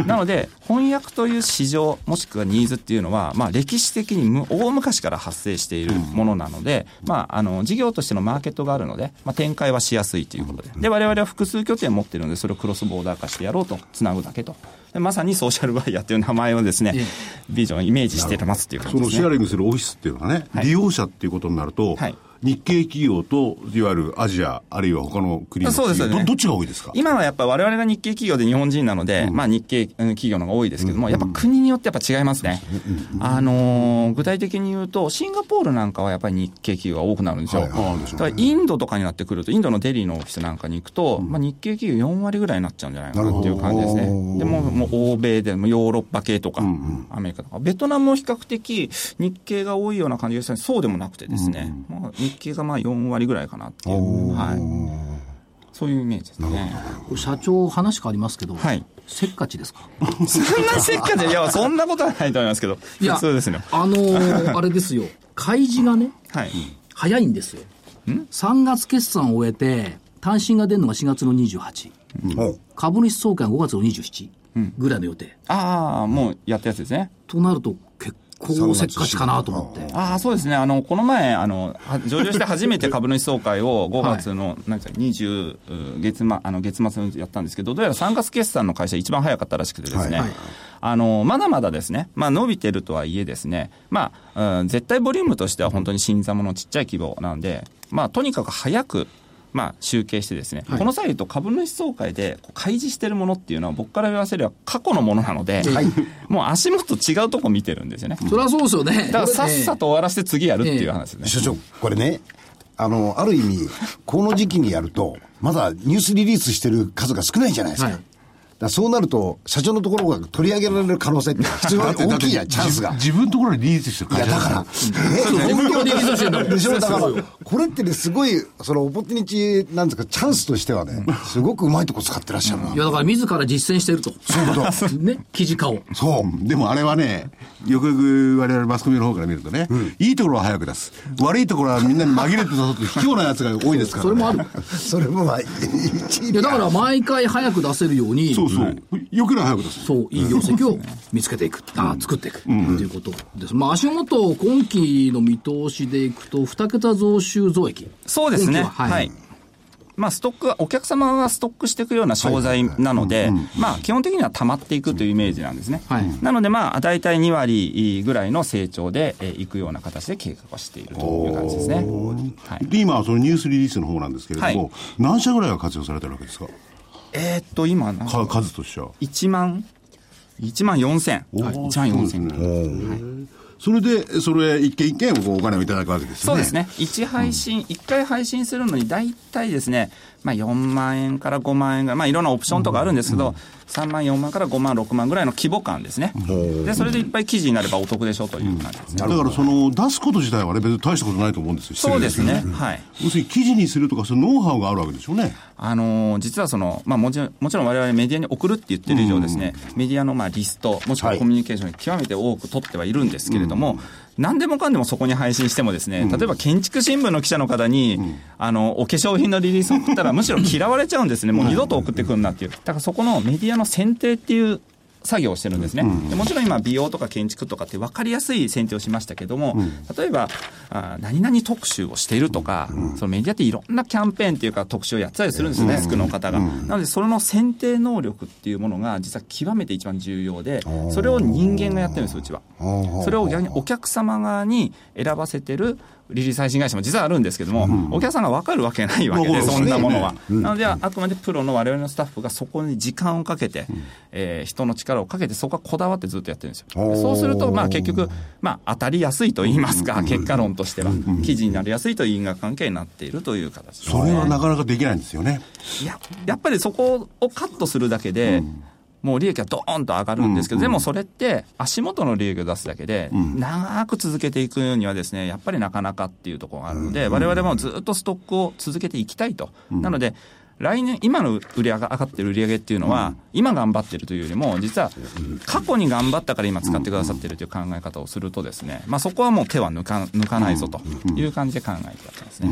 なので、翻訳という市場、もしくはニーズっていうのは、まあ歴史的にむ大昔から発生しているものなので、まあ、あの、事業としてのマーケットがあるので、まあ展開はしやすいということで。で、我々は複数拠点を持っているので、それをクロスボーダー化してやろうと、つなぐだけと。でまさにソーシャルバイヤーという名前をですね、ビジョン、イメージしてますっていう感じですね。そのシェアリングするオフィスっていうのはね、利用者っていうことになると、はい日系企業といわゆるアジア、あるいは他の国のそうですよね。どどっちが多いですか？今はやっぱ我々が日系企業で日本人なので、まあ日系うん企業の方が多いですけども、やっぱ国によってやっぱ違いますね。あのー具体的に言うと、シンガポールなんかはやっぱり日系企業が多くなるんですよ。はいはい。だからインドとかになってくると、インドのデリーのオフィスなんかに行くと、まあ日系企業4割ぐらいになっちゃうんじゃないかなっていう感じですね。でも、もう欧米でもヨーロッパ系とか、アメリカとか、ベトナムも比較的日系が多いような感じです。ね。そうでもなくてですね、まあ日系がまあ4割ぐらいかなっていう。はい。そういうイメージですね。社長、話変わりますけど、はい。せっかちですか？そんなせっかち？いや、そんなことはないと思いますけど。いや、そうですね。あのー あれですよ、開示がね、はい。早いんですよ。3月決算を終えて、単身が出るのが4月の28。お株主総会が5月の27ぐらいの予定。ああ、もうやったやつですね。となると、結構せっかちかなと思って。ああ、そうですね。あの、この前、あの、は 上場して初めて株主総会を5月の、なんですか、20、月末、あの、月末にやったんですけど、どうやら3月決算の会社一番早かったらしくてですね、はい。あの、まだまだですね、まあ伸びてるとはいえですね、まあ、うん、絶対ボリュームとしては本当に新参者のちっちゃい規模なんで、まあ、とにかく早く、まあ、集計してですね、この際言うと株主総会で開示してるものっていうのは僕から言わせれば過去のものなので、もう足元違うとこ見てるんですよね。それはそうですよね。だからさっさと。と終わらせて次やるっていう話ですね。所長、これね、あの、ある意味、この時期にやると、まだニュースリリースしてる数が少ないじゃないですか。はいだそうなると、社長のところが取り上げられる可能性って普通は大きいじゃん、チャンスが。自分のところにリリースしてるいや、だから、自分でリリースしてんだもんでしょ？だからこれってね、すごい、その、オポティニティ、なんですか、チャンスとしてはね、すごくうまいとこ使ってらっしゃるな。いや、だから自ら実践してると。そういうこと。ね、記事化を。そう。でもあれはね、よくよく我々マスコミの方から見るとね、いいところは早く出す。悪いところはみんなに紛れて出すって卑怯なやつが多いですから、ね。それもある。それもまあ、一いや、だから毎回早く出せるように、そうそう。よければ早く出す。そう、いい業績を 見つけていく、あー作っていく、ということです。まあ、足元、今期の見通しでいくと、2桁増収増益。そうですね。ははい。まあ、ストックは、お客様がストックしていくような商材なので、まあ、基本的には溜まっていくというイメージなんですね。はいなので、まあ、大体2割ぐらいの成長でえーいくような形で計画をしているという感じですね。はい。で、今はそのニュースリリースの方なんですけれども、はい何社ぐらいが活用されてるわけですか？えーっと、今な、か数としては。1万、1万4000。1万4000。それで、それ一件一件お金をいただくわけですよね。そうですね。1配信、1回配信するのに大体ですね、まあ4万円から5万円ぐらい、まあいろんなオプションとかあるんですけど、3万、4万から5万、6万ぐらいの規模感ですね。で、それでいっぱい記事になればお得でしょという感じですね。だからその出すこと自体はね、別に大したことないと思うんですよ。そうですね。はい。要するに記事にするとか、そのノウハウがあるわけでしょうね。あのー実はその、まあもちろん、もちろん我々メディアに送るって言ってる以上ですね、メディアのまあリスト、もしくはコミュニケーションに極めて多く取ってはいるんですけれども、何でもかんでもそこに配信してもですね、例えば建築新聞の記者の方に、あの、お化粧品のリリースを送ったらむしろ嫌われちゃうんですね。もう二度と送ってくんなっていう。だからそこのメディアの選定っていう作業をしてるんですね、でもちろん今、美容とか建築とかって分かりやすい選定をしましたけども、例えばあ、何々特集をしているとか、そのメディアっていろんなキャンペーンっていうか、特集をやってたりするんですよね、デスクの方が。なので、それの選定能力っていうものが、実は極めて一番重要で、それを人間がやってるんです、うちは。それを逆にお客様側に選ばせてるリリース配信会社も実はあるんですけども、お客さんが分かるわけないわけで、そんなものは。なので、あくまでプロの我々のスタッフがそこに時間をかけて、えー人の力をかけて、そこはこだわってずっとやってるんですよ。そうすると、まあ結局、まあ当たりやすいと言いますか、結果論としては、記事になりやすいという因果関係になっているという形ですそれはなかなかできないんですよね。いや、やっぱりそこをカットするだけで、もう利益はドーンと上がるんですけど、でもそれって足元の利益を出すだけで、長く続けていくにはですね、やっぱりなかなかっていうところがあるので、我々もずっとストックを続けていきたいと。なので、来年、今の売り上が上がってる売り上げっていうのは、今頑張ってるというよりも、実は過去に頑張ったから今使ってくださってるという考え方をするとですね、まあそこはもう手は抜か抜かないぞという感じで考えてやっすね。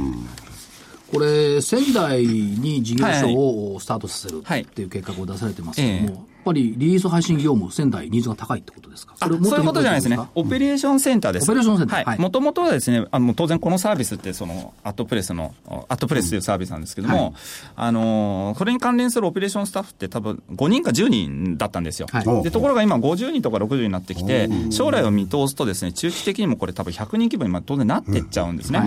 これ、仙台に事業所をスタートさせるはいっていう計画を出されてますけども、ええ。やっぱりリリース配信業務、仙台、ニーズが高いってことですか？そういうことじゃないですね。オペレーションセンターです。オペレーションセンターはい。はいもともとはですね、あの、当然このサービスって、その、アットプレスの、アットプレスというサービスなんですけども、はいあのー、それに関連するオペレーションスタッフって多分5人か10人だったんですよ。はいで、ところが今50人とか60人になってきて、将来を見通すとですね、中期的にもこれ多分100人規模にまあ当然なっていっちゃうんですね。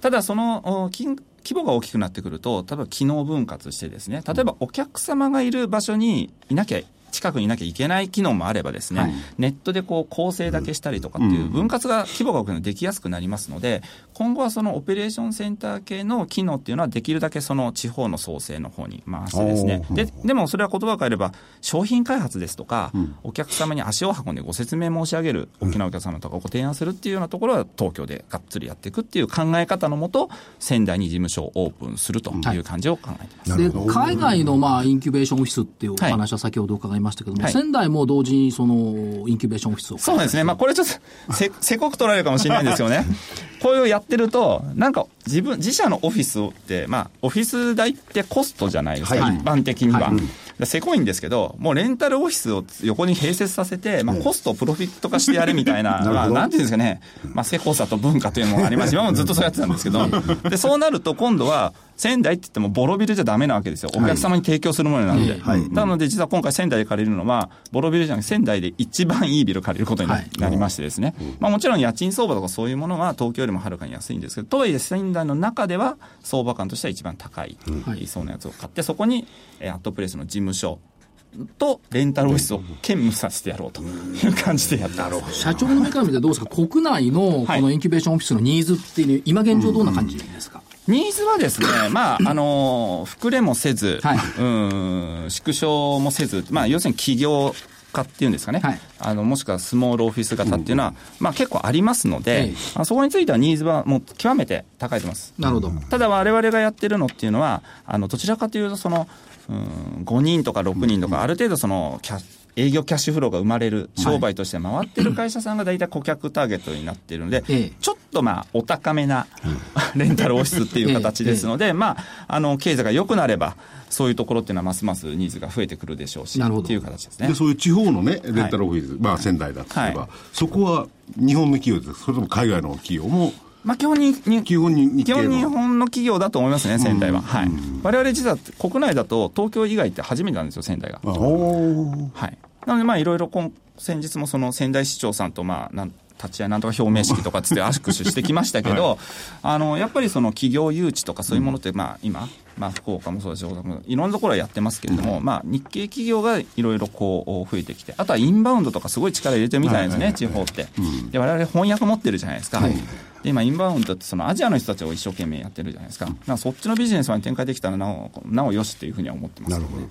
ただ、その、お金規模が大きくなってくると、例えば機能分割してですね、例えばお客様がいる場所にいなきゃ近くにいなきゃいけない機能もあればですね、はい。ネットでこう構成だけしたりとかっていう分割が規模が大きくなるとできやすくなりますので、今後はそのオペレーションセンター系の機能っていうのはできるだけその地方の創生の方に回してですね、ででもそれは言葉を変えれば商品開発ですとか、お客様に足を運んでご説明申し上げる大きなお客様とかご提案するっていうようなところは東京でがっつりやっていくっていう考え方のもと、仙台に事務所をオープンするという感じを考えてます。で海外のまあインキュベーションオフィスっていうお話は先ほど伺いましたけども、はい。仙台も同時にそのインキュベーションオフィスをそうですね。まあ、これちょっと せ、せこく取られるかもしれないんですよね。こういうやってると、なんか自分、自社のオフィスって、まあ、オフィス代ってコストじゃないですか、はい。一般的には。はい。でせこいんですけど、もうレンタルオフィスを横に併設させて、まあ、コストをプロフィット化してやれみたいな、まあ、なんていうんですかね、まあ、せこさと文化というのもあります。し、今もずっとそうやってたんですけど、で、そうなると今度は、仙台って言ってもボロビルじゃダメなわけですよ。お客様に提供するものなんで。はい。なので、実は今回仙台で借りるのは、ボロビルじゃなくて仙台で一番いいビル借りることにな,、はい。りましてですね。まあもちろん家賃相場とかそういうものは東京よりもはるかに安いんですけど、とはいえ仙台の中では相場感としては一番高い、はい。そうなやつを買って、そこに、えーアットプレスの事務所、とレンタルオフィスを兼務させてやろうという感じでやってます。社長の目から見てどうですか？国内のこのインキュベーションオフィスのニーズっていう、今現状どんな感じですか、ニーズはですね、まあ、あのー膨れもせず、はい。うん、縮小もせず、まあ、要するに企業化っていうんですかね、はい。あのもしくはスモールオフィス型っていうのは、まあ、結構ありますので、えそこについてはニーズはもう極めて高いと思います。なるほど。ただ我々がやってるのっていうのは、あのどちらかというとその、うん、5人とか6人とか、ある程度そのキャ営業キャッシュフローが生まれる商売として回ってる会社さんが大体顧客ターゲットになっているので、ええ。ちょっとまあお高めなレンタルオフィスっていう形ですので、まあ、あの経済が良くなれば、そういうところっていうのはますますニーズが増えてくるでしょうし、なるほど。っていう形ですね。で。そういう地方のね、レンタルオフィス、まあ仙台だとすれば、はい。そこは日本の企業です。かそれとも海外の企業も、まあ、基本にに基本に日基本日本の企業だと思いますね、仙台は。はい。我々実は国内だと東京以外って初めてなんですよ、仙台が。はい。なので、まあ、いろいろ今、先日もその仙台市長さんと、まあ、なん立ち会いなんとか表明式とかつって 握手してきましたけど、あの、やっぱりその企業誘致とかそういうものって、まあ、今、まあ、福岡もそうだし、大阪もいろんなところはやってますけれども、まあ、日系企業がいろいろこう、増えてきて、あとはインバウンドとかすごい力入れてるみたいですね、地方って。で、我々翻訳持ってるじゃないですか。で、今、インバウンドってそのアジアの人たちを一生懸命やってるじゃないですか。かそっちのビジネスに展開できたらなお、なおよしっていうふうには思ってます。なるほど。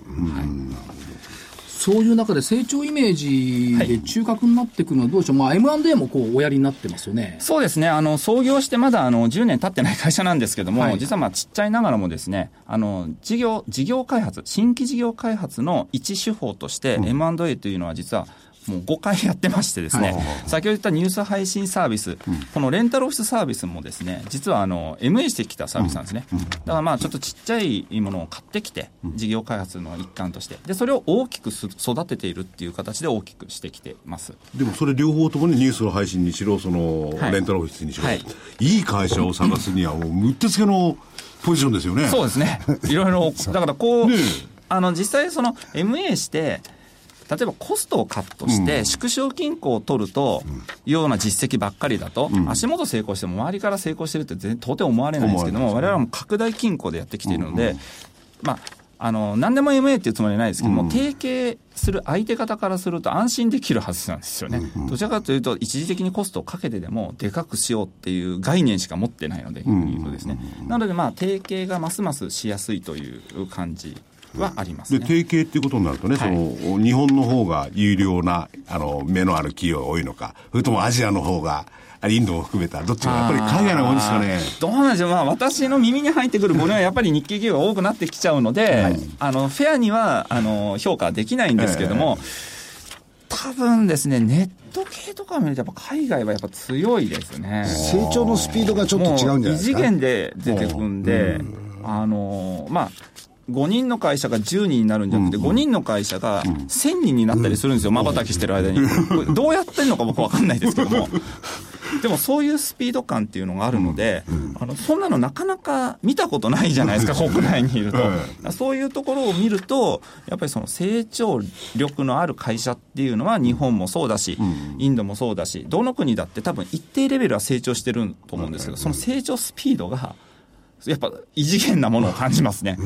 そういう中で成長イメージで中核になってくるのはどうでしょう、まあ、M&A もこうおやりになってますよね。そうですね、あの創業してまだあの10年経ってない会社なんですけども、はい。実はまあちっちゃいながらもですね、あの事業事業開発、新規事業開発の一手法として、M&A というのは実はもう5回やってましてですね、先ほど言ったニュース配信サービス、このレンタルオフィスサービスもですね、実はあの MA してきたサービスなんですね。だからまあちょっとちっちゃいものを買ってきて、事業開発の一環として、で、それを大きくす育てているっていう形で大きくしてきてます。でもそれ両方ともにニュースの配信にしろ、その、はいレンタルオフィスにしろ、はいい、い会社を探すにはもうむってつけのポジションですよね。そうですね。いろいろ、だからこう、あの、実際その MA して、例えばコストをカットして、縮小金庫を取ると、いうような実績ばっかりだと、足元成功しても周りから成功してるって全然到底思われないんですけども、思われない我々はもう拡大金庫でやってきているので、まあ、あの、何でも MA っていうつもりはないですけども、提携する相手方からすると安心できるはずなんですよね。どちらかというと、一時的にコストをかけてでも、でかくしようっていう概念しか持ってないので、いうとですね。なので、まあ、提携がますますしやすいという感じはありますで、ね。提携っていうことになるとね、はいその、日本の方が有料な、あの、目のある企業が多いのか、それともアジアの方が、あインドを含めた、どっちが、やっぱり海外の方ですかね。どうなんでしょう、まあ、私の耳に入ってくるものはやっぱり日系企業が多くなってきちゃうので、あのフェアにはあの評価できないんですけども、多分ですね、ネット系とかを見ると、やっぱ海外はやっぱ強いですね。成長のスピードがちょっと違うんじゃないですか？もう異次元で出てくんで、あのまあ、5人の会社が10人になるんじゃなくて、5人の会社が1000人になったりするんですよ、まばたきしてる間に。どうやってんのか僕わかんないですけども。でもそういうスピード感っていうのがあるので、あのそんなのなかなか見たことないじゃないですか、国内にいると。そういうところを見ると、やっぱりその成長力のある会社っていうのは、日本もそうだし、インドもそうだし、どの国だって多分一定レベルは成長してると思うんですけど、その成長スピードが、やっぱ異次元なものを感じますね。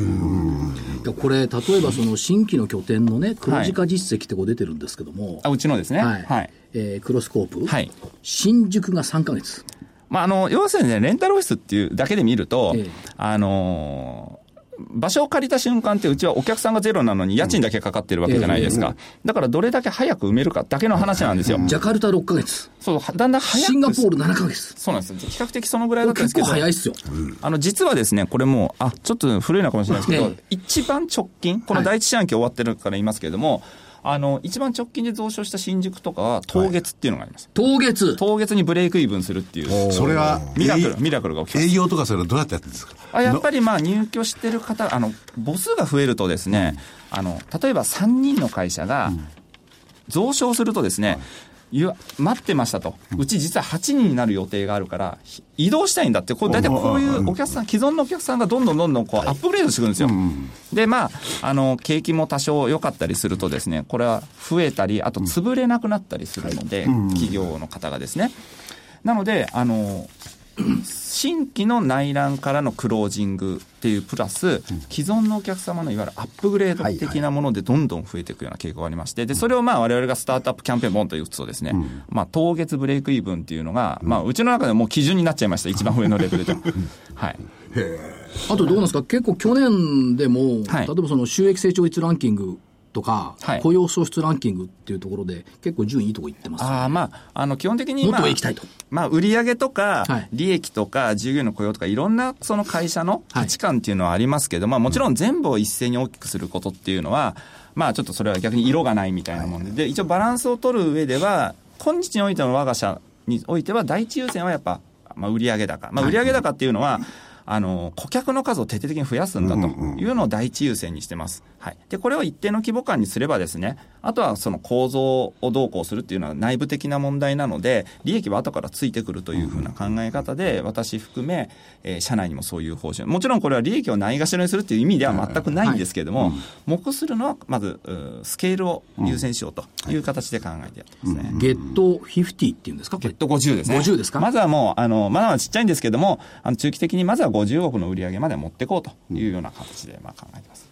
これ、例えばその新規の拠点のね、黒字化実績ってこう出てるんですけども、あうちのですね。はい。はい。えークロスコープ、はい。新宿が3か月、まあ、あの、要するにね、レンタルオフィスっていうだけで見ると、ええ。あのー場所を借りた瞬間って、うちはお客さんがゼロなのに家賃だけかかってるわけじゃないですか。だからどれだけ早く埋めるかだけの話なんですよ。ジャカルタ6か月、そう、だんだん早く。シンガポール7か月、そうなんですよ。比較的そのぐらいだったんです結構けど。早いっすよ。あの、実はですね、これもう、あ、ちょっと古いのかもしれないですけど、ええ一番直近、この第一四半期終わってるから言いますけれども、あの、一番直近で増床した新宿とかは、当月っていうのがあります。当月、当月にブレイクイーブンするっていう。それは、ミラクル、営ミラクルが起きます営。業とかそういうのどうやってやってるんですか？あやっぱりまあ入居してる方、あの母数が増えるとですね、あの例えば3人の会社が増床するとですね、待ってましたと、うち実は8人になる予定があるから、ひ移動したいんだって、こう大体こういうお客さん、既存のお客さんがどんどんどんどんこうアップグレードしてくるんですよ。で、まあ、あの景気も多少良かったりするとですね、これは増えたり、あと潰れなくなったりするので、企業の方がですね。なので、あの新規の内覧からのクロージングっていうプラス、既存のお客様のいわゆるアップグレード的なものでどんどん増えていくような傾向がありまして、で、それをまあ我々がスタートアップキャンペーンボンと打つとですね、まあ当月ブレイクイーブンっていうのが、まあうちの中でもう基準になっちゃいました、一番上のレベルでは。はい。あとどうなんですか、結構去年でも、はい。例えばその収益成長率ランキングとか、はい。雇用創出ランキングっていうところで、結構順位いいとこ行ってます。よね、ああ、まあ、あの、基本的に、もっまあ、と行きたいと。まあ、売上とかはい、利益とか、従業員の雇用とか、いろんなその会社の価値観っていうのはありますけど、まあ、もちろん全部を一斉に大きくすることっていうのは、まあ、ちょっとそれは逆に色がないみたいなもんで、で、一応バランスを取る上では、今日においての我が社においては、第一優先はやっぱ、まあ、売上高。まあ、売上高っていうのは、あの、顧客の数を徹底的に増やすんだというのを第一優先にしてます。はい。で、これを一定の規模感にすればですね、あとはその構造をどうこうするっていうのは内部的な問題なので、利益は後からついてくるというふうな考え方で、私含め、えー社内にもそういう方針。もちろんこれは利益をないがしろにするっていう意味では全くないんですけれども、目するのはまず、スケールを優先しようという形で考えてやってますね。ゲット50っていうんですか、ゲット50ですね。50ですか？まずはもう、あの、まだまだちっちゃいんですけども、あの中期的にまずは50億の売り上げまで持っていこうというような形で、まあ考えてます。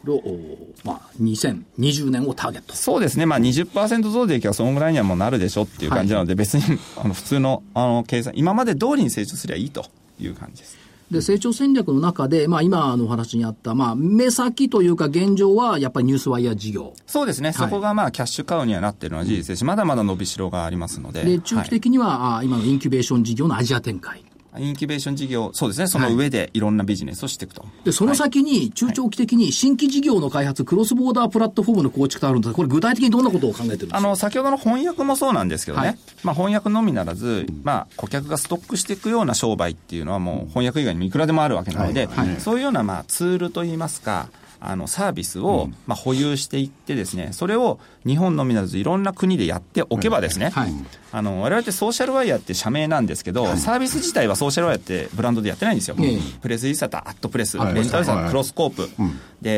これを、おまあ、2020年をターゲット。そうですね、まあ20%増益はそのぐらいにはもうなるでしょっていう感じなので、別に あの普通のあの計算、今まで通りに成長すればいいという感じです。で、成長戦略の中で、まあ今のお話にあった、まあ目先というか現状はやっぱりニュースワイヤー事業。そうですね、そこがまあキャッシュカウにはなっているのは事実ですし、まだまだ伸びしろがありますので。で、中期的には、あ今のインキュベーション事業のアジア展開。インキュベーション事業、そうですね、その上でいろんなビジネスをしていくと。で、その先に中長期的に新規事業の開発、クロスボーダープラットフォームの構築とあるんですが、これ具体的にどんなことを考えてるんですか？あの、先ほどの翻訳もそうなんですけどね、はい。まあ翻訳のみならず、まあ顧客がストックしていくような商売っていうのはもう翻訳以外にもいくらでもあるわけなので、そういうようなまあツールといいますか、あのサービスをまあ保有していってですね、それを日本のみならずいろんな国でやっておけばですね、はい。あの我々ってソーシャルワイヤーって社名なんですけど、サービス自体はソーシャルワイヤーってブランドでやってないんですよ。ええ。プレスリリースだったらアットプレス、はい。レンタルだったはい。らクロスコープ、で、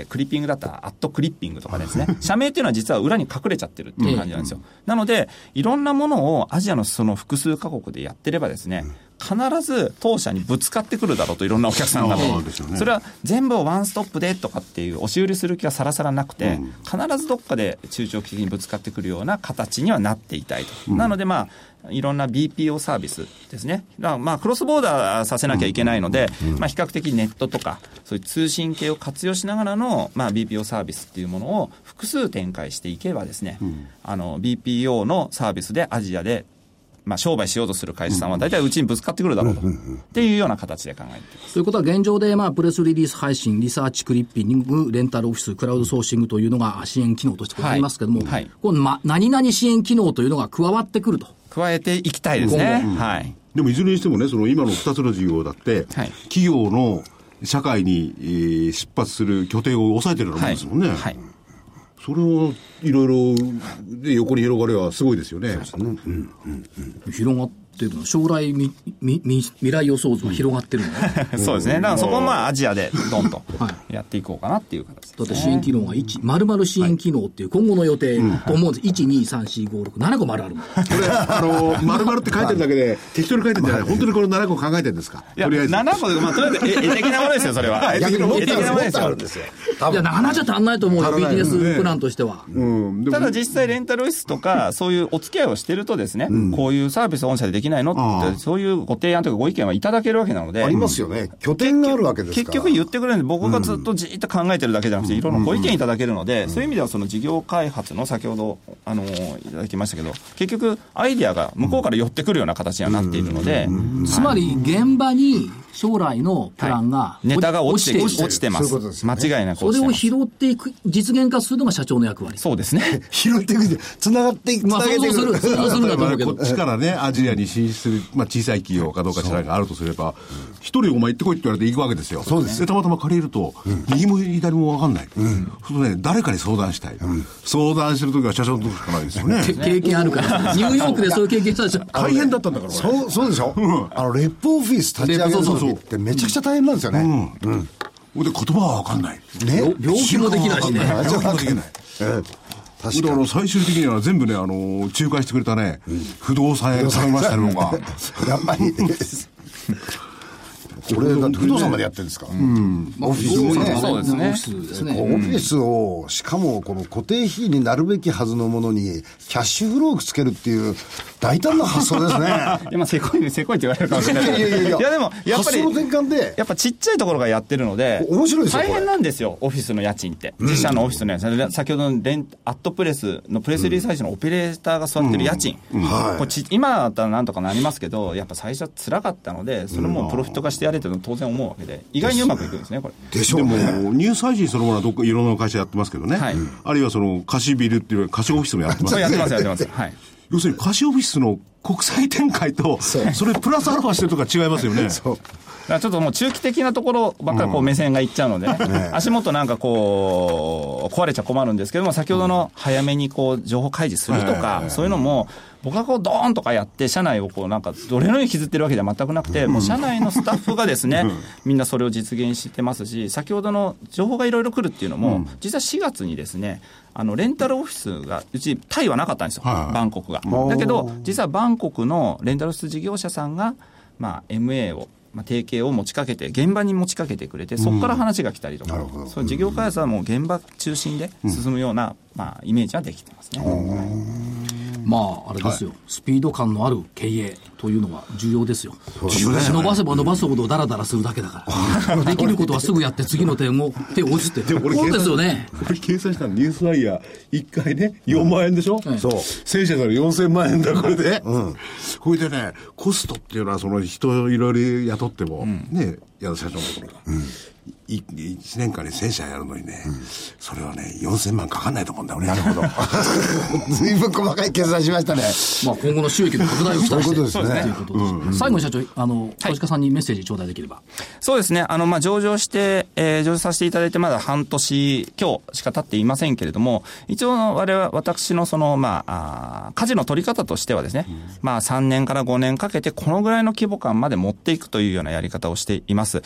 えークリッピングだったらアットクリッピングとかですね、社名っていうのは実は裏に隠れちゃってるっていう感じなんですよ。なので、いろんなものをアジアのその複数カ国でやってればですね、必ず当社にぶつかってくるだろうと、いろんなお客さんがね。それは全部をワンストップでとかっていう押し売りする気はさらさらなくて、必ずどっかで中長期的にぶつかってくるような形にはなっていたいと。なのでまあ、いろんな BPO サービスですね。まあ、クロスボーダーさせなきゃいけないので、まあ、比較的ネットとか、そういう通信系を活用しながらの、まあ、BPO サービスっていうものを複数展開していけばですね、あの、BPO のサービスでアジアで、まあ、商売しようとする会社さんは大体うちにぶつかってくるだろうと。っていうような形で考えています。ということは現状で、まあ、プレスリリース配信、リサーチ、クリッピング、レンタルオフィス、クラウドソーシングというのが支援機能としてありますけれども、はいはいこの、ま、何々支援機能というのが加わってくると。加えていきたいですね。はい。でもいずれにしてもね、その今の2つの事業だって、はい企業の社会に、えー出発する拠点を抑えてるようなもんですもんね。はい。それをいろいろで横に広がればすごいですよね。広がってるの。将来みみみ未来予想図が広がってるの。だ そうですね。だからそこをまあアジアでどんと やっていこうかなっていう形です、ね。って支援機能が1、丸々支援機能っていう今後の予定と思うんです。1、2、3、4、5、6、7個丸あるの。これ、あの、丸々って書いてるだけで、適当に書いてるんじゃない、本当にこれ7個考えてるんですか？いや、とりあえず。7個で、まあ、とりあえず絵絵的なものですよ、それは。絵的となものですよ。ですよ。いや、7じゃ足んないと思うよ、ジネスプランとしては。ただ実際レンタルオフィスとか、そういうお付き合いをしてるとですね、こういうサービス御社でできないの？って、そういうご提案とかご意見はいただけるわけなので。ありますよね。拠点があるわけですから。結局言ってくれるんで、僕がずっとじーっと考えてるだけじゃなくて、いろんなご意見いただけるので、そういう意味では、その事業開発の先ほど、あの、いただきましたけど、結局、アイディアが向こうから寄ってくるような形にはなっているので、つまり、現場に将来のプランが、ネタが落ちて、落ちて落ちてますそういうことです。よね間違いなくそれを落ちてます。拾っていく、実現化するのが社長の役割。そうですね。拾っていくんで、繋がっていく、まあ、繋げていく想像する、想像するんだと思うけど こ。っちからね、アジアに進出する、まあ、小さい企業かどうか知らないがあるとすれば、一人お前行ってこいって言われて行くわけですよ。そうです。で、たまたま借りると、右も左も分かんない。そうするとね、誰かに相談したい。相談してるときは社長のとこしかないですよね。け経験あるから。ニューヨークでそういう経験したでしょ。大変だったんだから、俺そう、そうでしょ？あの、レップオフィス立ち上げる時ってめちゃくちゃ大変なんですよね。うん。で、言葉は分かんない。ね病気もできないしね。病気もできない。ええ確かに。だから最終的には全部ね、あの、仲介してくれたね、不動産屋に頼みましたね、僕は。やっぱり。これ、だって不動産までやってるんですか？オフィスね。そうですねオフィスですね。オフィスを、しかもこの固定費になるべきはずのものに、キャッシュフローをつけるっていう、大胆な発想ですね。いや、まあ、せこい、せこいって言われるかもしれないいやいやいやいやでも、やっぱり、発想の転換でやっぱちっちゃいところがやってるので、面白いですよ大変なんですよ、オフィスの家賃って。自社のオフィスの家賃。先ほどのレンアットプレスのプレスリリース配信のオペレーターが座ってる家賃。これち今だったらなんとかなりますけど、やっぱ最初は辛かったので、それもプロフィット化してやれというのは当然思うわけで、意外にうまくいくんですね、これ。でしょでもうね。、ニュース配信そのものはどっかいろんな会社やってますけどね。はいあるいはその貸しビルっていう貸しオフィスもやってます そうやってます、やってます。はい。要するに貸しオフィスの国際展開と、それプラスアルファしてるとか違いますよね。そう。だからちょっともう中期的なところばっかりこう目線がいっちゃうので ね、足元なんかこう、壊れちゃ困るんですけども、先ほどの早めにこう情報開示するとか、そういうのも、僕がこうドーンとかやって、社内をこうなんか、どれのように引きずってるわけでは全くなくて、もう社内のスタッフがですね、みんなそれを実現してますし、先ほどの情報がいろいろ来るっていうのも、実は4月にですね、あのレンタルオフィスが、うち、タイはなかったんですよ、はいバンコクが。だけど、実はバンコクのレンタルオフィス事業者さんが、まあ、MA を、まあ、提携を持ちかけて、現場に持ちかけてくれて、そこから話が来たりとか、そういう事業開発はもう現場中心で進むような、まあ、イメージはできてますね。まあ、あれですよ、スピード感のある経営。というのは重要ですよ。すよね伸ばせば伸ばすほどダラダラするだけだから。できることはすぐやって次の点を手を打つって。そうですよね。これ計算したのニュースワイヤー1回ね、4万円でしょ、うんそう戦車なら4000万円だ、これで。これでね、コストっていうのは、その人をいろいろ雇っても、ね、矢田社長のところが。い1年間に1000社やるのにね、それはね、4000万かかんないと思うんだよ、俺。なるほど。随分細かい計算しましたね。まあ今後の収益の拡大を期待して。そういうことですねということです最後に社長、あの、投資家さんにメッセージ頂戴できれば。そうですね。あの、まあ、上場して、えー上場させていただいてまだ半年今日しか経っていませんけれども、一応、我々、私のその、まあ、あー舵の取り方としてはですね、まあ、3年から5年かけて、このぐらいの規模感まで持っていくというようなやり方をしています。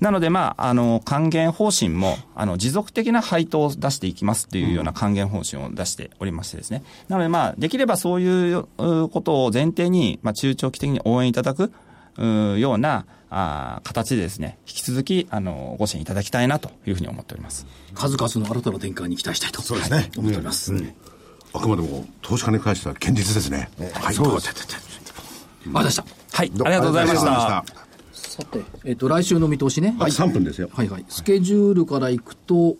なので、まあ、あの、還元方針も、あの、持続的な配当を出していきますというような還元方針を出しておりましてですね。なので、まあ、できればそういううことを前提に、まあ、中長期的に応援いただく、うようなあー形でですね、引き続き、あの、ご支援いただきたいなというふうに思っております。数々の新たな展開に期待したいと。そうですね。思っております。あくまでも投資家に関しては堅実ですね。はい、そうですました。はい、ありがとうございましありがとうございまたし。さて、えっ、と、来週の見通しね。た。あと3分ですよ。はいはい。スケジュールからいくと、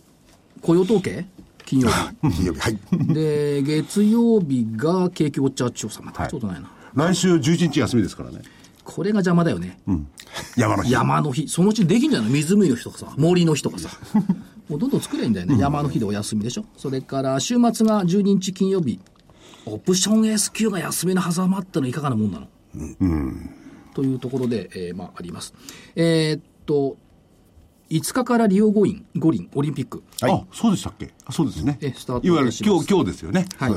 雇用統計？金曜日。金曜日。はい。で、月曜日が景気ウォッチャー調査。またちょっとないな。来週11日休みですからね。これが邪魔だよね。山の日。山の日。そのうちできんじゃない？湖の日とかさ、森の日とかさ。もうどんどん作ればいいんだよね。山の日でお休みでしょ。それから、週末が12日金曜日。オプション S q が休みの狭間ってのいかがなもんなの？というところで、えーまあ、あります。えーっと、5日からリオ五輪、五輪、オリンピック。あ、そうでしたっけ？あそうですね。えスタートいわゆる今日、今日ですよね。はい。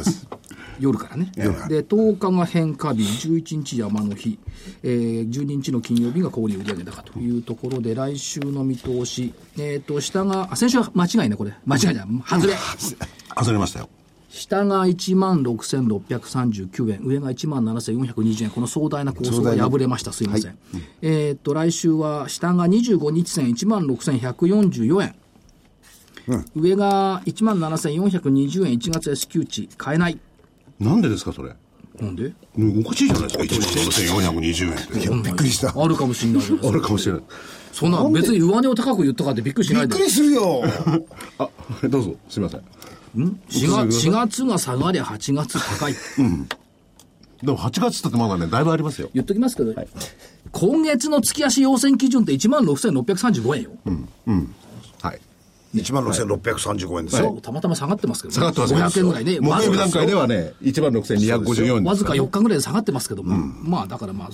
夜からね。で、10日が変化日、11日山の日、えー、12日の金曜日が小売売上高というところで、来週の見通し、えっ、と、下が、あ、先週は間違いね、これ。間違いじゃん。外れ。外れましたよ。下が1万6639円、上が1万7420円、この壮大な構想が破れました。すいません。えっ、と、来週は下が25日線1万6144円。上が1万7420円、1月 S q 値、買えない。なんでですか、それ？なんで？うんおかしいじゃないですか、1万7420円って。びっくりした。あるかもしれないじゃないですかあるかもしれない。そんな別に上値を高く言ったかってびっくりしないでびっく。りするよ。あ、どうぞ、すみません。4月 ,4 月が下がりゃ8月高い。でも8月ってまだね、だいぶありますよ。言っときますけど、今月の月足要請基準って1万6635円よ。はい。1万6635円ですよ。そうたまたま下がってますけど、下がってます500円ぐらいね。木曜日わ段階ではね、1万6254円わずかですから。4日ぐらいで下がってますけども、まあだからまあ、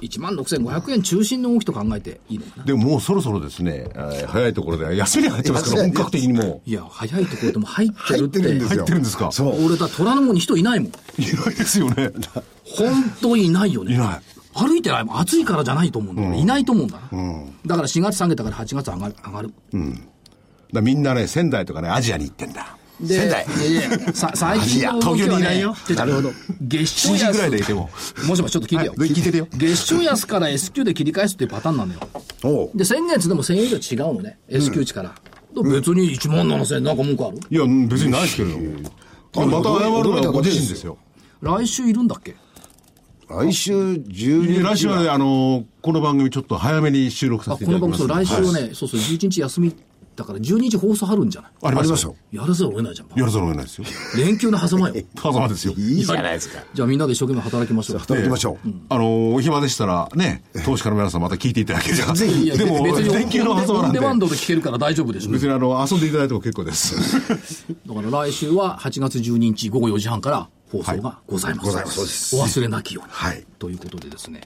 1万6500円中心の動きと考えていいのかな。でももうそろそろですね、えー早いところでは休みに入ってますから、本格的にもいや、早いところでも入ってるって。入ってるんでう。すよ。入ってるんですかそう。俺だ、虎ノ門に人いないもん。いないですよね。本当いないよね。いない。歩いてないもん。暑いからじゃないと思うんだよね。いないと思うんだな。だから4月下げたから8月上がる。上がる。だからみんなね、仙台とかね、アジアに行ってんだ。で、仙台いやいや、さ最近の動きは、ね、東京にいないよなるほど。月賞7時安。ぐらいでいても。もしもしちょっと聞いてよ。はい聞いてるよ月賞安から S q で切り返すっていうパターンなのよ。おうで、先月でも1000円以上違うのね。S q 値から。別に1万7000円なんか文句ある？いや、別にないですけれども。また謝るのはご自身ですよ。来週いるんだっけ？来週12日は。来週はね、あのーこの番組ちょっと早めに収録さあ、せていこのただきます。番組、そう、来週はね、そうそう、11日休みだから、12日放送あるんじゃない？ありますよ。やらざるを得ないじゃん。やらざるを得ないですよ。連休の狭間よ。狭間ですよ。いいじゃないですか。じゃあみんなで一生懸命働きましょう。働きましょう。あのーお暇でしたら、ね、投資家の皆さんまた聞いていただければ。ぜひいやでも、連休の狭間なんでデマン。ドで聞けるから大丈夫でしょ。別にあの、遊んでいただいても結構です。だから来週は8月12日午後4時半から放送がございます。ございますお忘れなきように。はいということでですね。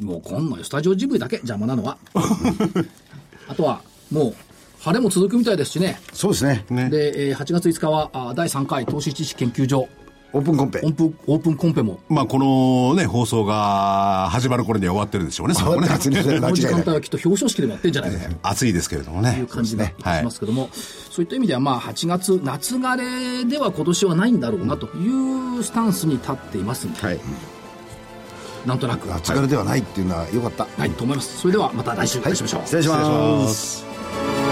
もうこんなよスタジオジブリだけ邪魔なのは。あとは、もう、晴れも続くみたいですしね。そうですね。ねで、えー8月5日はあ第3回投資知識研究所オープンコンペオ。ープンオープンコンペも、まあ、このね、放送が始まる頃には終わってるでしょうね、そこね。初めて間この時。間帯はきっと表彰式でもやってんじゃないかと。暑いですけれどもいねう。感じがしますけども、そういった意味では、まあ、8月、夏枯れでは今年はないんだろうなというスタンスに立っていますので、はい。なんとなく、夏枯れではないっていうのは良かった。はい、と思います。それではまた来週お会いしましょう。失礼します。